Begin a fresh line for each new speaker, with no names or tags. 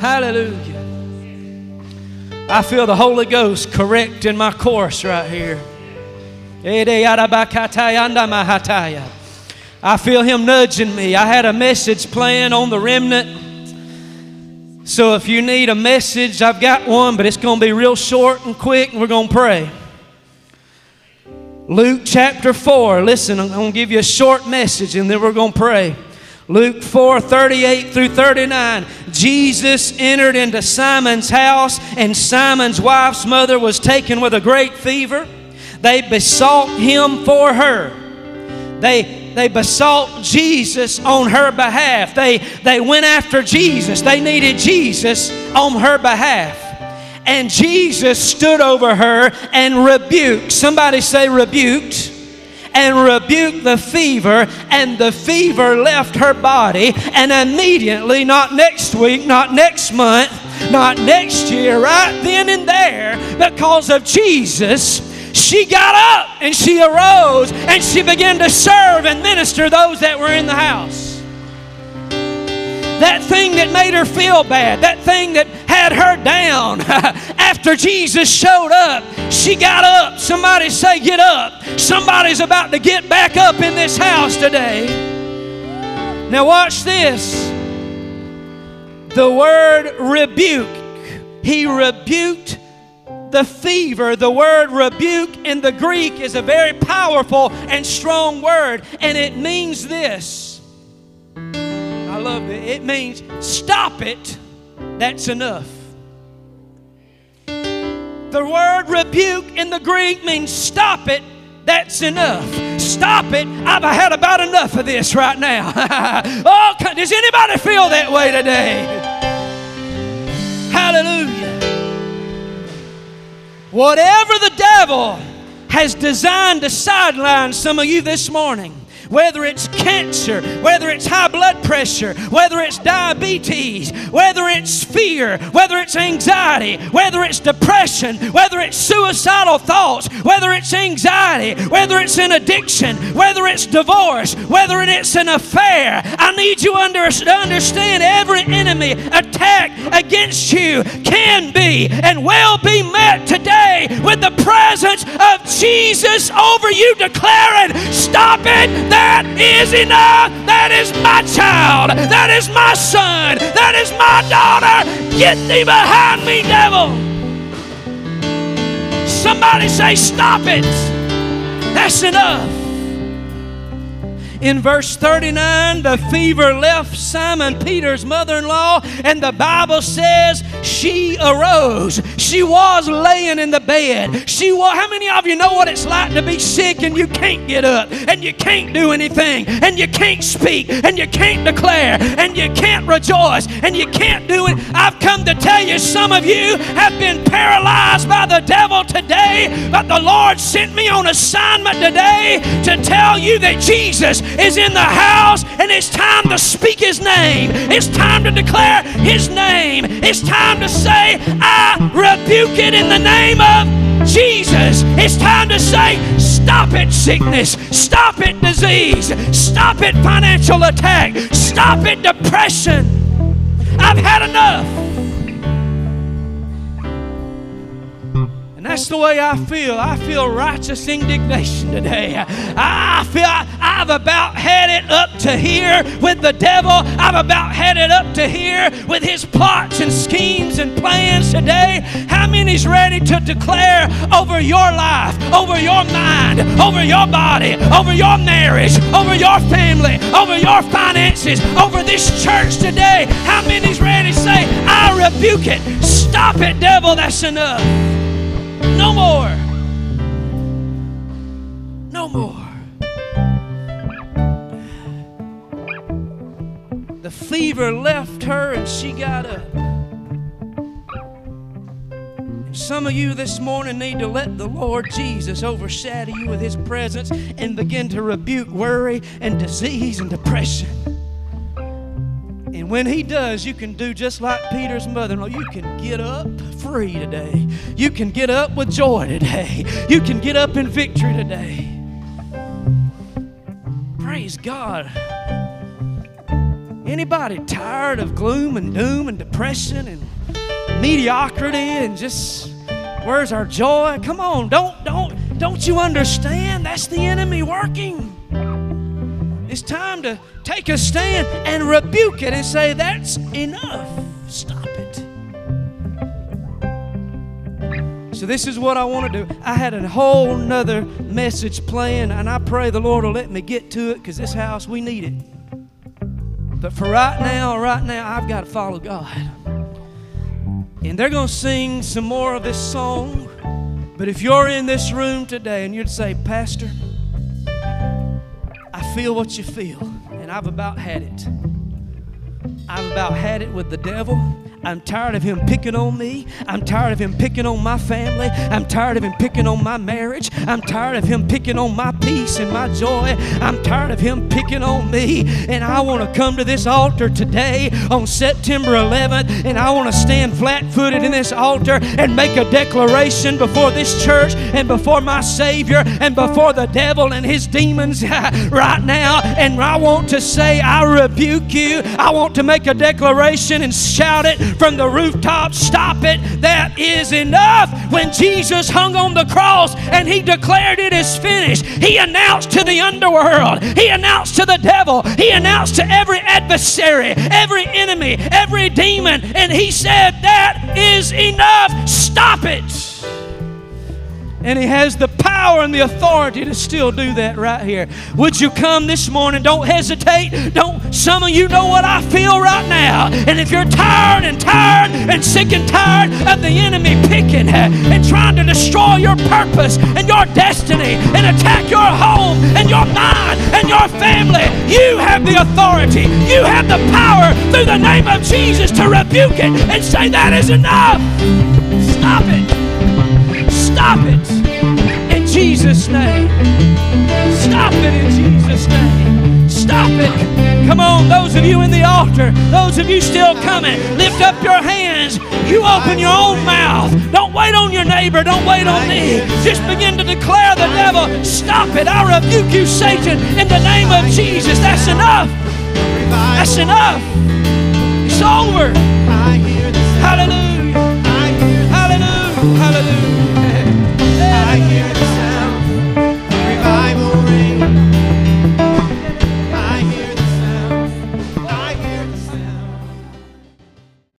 Hallelujah. I feel the Holy Ghost correcting my course right here. I feel Him nudging me. I had a message planned on the remnant. So if you need a message, I've got one, but it's going to be real short and quick, and we're going to pray. Luke chapter 4. Listen, I'm going to give you a short message, and then we're going to pray. Luke 4 38 through 39. Jesus entered into Simon's house, and Simon's wife's mother was taken with a great fever. They besought him for her. They, they besought Jesus on her behalf. They, they went after Jesus. They needed Jesus on her behalf. And Jesus stood over her and rebuked. Somebody say, rebuked and rebuked the fever, and the fever left her body. And immediately, not next week, not next month, not next year, right then and there, because of Jesus, she got up and she arose and she began to serve and minister those that were in the house. That thing that made her feel bad, that thing that had her down, after Jesus showed up, she got up. Somebody say, Get up. Somebody's about to get back up in this house today. Now, watch this. The word rebuke, he rebuked the fever. The word rebuke in the Greek is a very powerful and strong word, and it means this. I love it. It means stop it, that's enough. The word rebuke in the Greek means stop it, that's enough. Stop it. I've had about enough of this right now. oh, does anybody feel that way today? Hallelujah. Whatever the devil has designed to sideline some of you this morning, whether it's cancer, whether it's high blood pressure, whether it's diabetes, whether it's fear, whether it's anxiety, whether it's depression, whether it's suicidal thoughts, whether it's anxiety, whether it's an addiction, whether it's divorce, whether it's an affair. I need you under, to understand every enemy attack against you can be and will be met today with the presence of Jesus over you, declaring, Stop it! That is enough. That is my child. That is my son. That is my daughter. Get thee behind me, devil. Somebody say, Stop it. That's enough. In verse 39, the fever left Simon Peter's mother in law, and the Bible says she arose. She was laying in the bed. She was, how many of you know what it's like to be sick and you can't get up, and you can't do anything, and you can't speak, and you can't declare, and you can't rejoice, and you can't do it? I've come to tell you, some of you have been paralyzed by the devil today, but the Lord sent me on assignment today to tell you that Jesus is in the house and it's time to speak his name. It's time to declare his name. It's time to say, I rebuke it in the name of Jesus. It's time to say, Stop it, sickness. Stop it, disease. Stop it, financial attack. Stop it, depression. I've had enough. That's the way I feel. I feel righteous indignation today. I feel I, have about had it up to here with the devil. I've about had it up to here with his plots and schemes and plans today. How many's ready to declare over your life, over your mind, over your body, over your marriage, over your family, over your finances, over this church today? How many's ready to say, I rebuke it? Stop it, devil, that's enough. No more. No more. The fever left her and she got up. Some of you this morning need to let the Lord Jesus overshadow you with His presence and begin to rebuke worry and disease and depression. When he does, you can do just like Peter's mother in law. You can get up free today. You can get up with joy today. You can get up in victory today. Praise God. Anybody tired of gloom and doom and depression and mediocrity and just where's our joy? Come on, don't don't don't you understand? That's the enemy working. It's time to take a stand and rebuke it and say, That's enough. Stop it. So, this is what I want to do. I had a whole nother message planned, and I pray the Lord will let me get to it because this house, we need it. But for right now, right now, I've got to follow God. And they're going to sing some more of this song. But if you're in this room today and you'd say, Pastor, feel what you feel, and I've about had it. I've about had it with the devil. I'm tired of him picking on me. I'm tired of him picking on my family. I'm tired of him picking on my marriage. I'm tired of him picking on my peace and my joy. I'm tired of him picking on me. And I want to come to this altar today on September 11th, and I want to stand flat footed in this altar and make a declaration before this church and before my Savior and before the devil and his demons right now. And I want to say, I rebuke you. I want to make a declaration and shout it from the rooftop, Stop it. That is enough. When Jesus hung on the cross and he declared it is finished, he announced to the underworld, he announced to the devil, he announced to every adversary, every enemy, every demon, and he said, That is enough. Stop. And He has the power and the authority to still do that right here. Would you come this morning? Don't hesitate. Don't. Some of you know what I feel right now. And if you're tired and tired and sick and tired of the enemy picking and trying to destroy your purpose and your destiny and attack your home and your mind and your family, you have the authority. You have the power through the name of Jesus to rebuke it and say that is enough. Stop it. Stop it in Jesus' name. Stop it in Jesus' name. Stop it. Come on, those of you in the altar, those of you still coming, lift up your hands. You open your own mouth. Don't wait on your neighbor. Don't wait on me. Just begin to declare the devil, stop it. I rebuke you, Satan, in the name of Jesus. That's enough. That's enough. It's over. Hallelujah.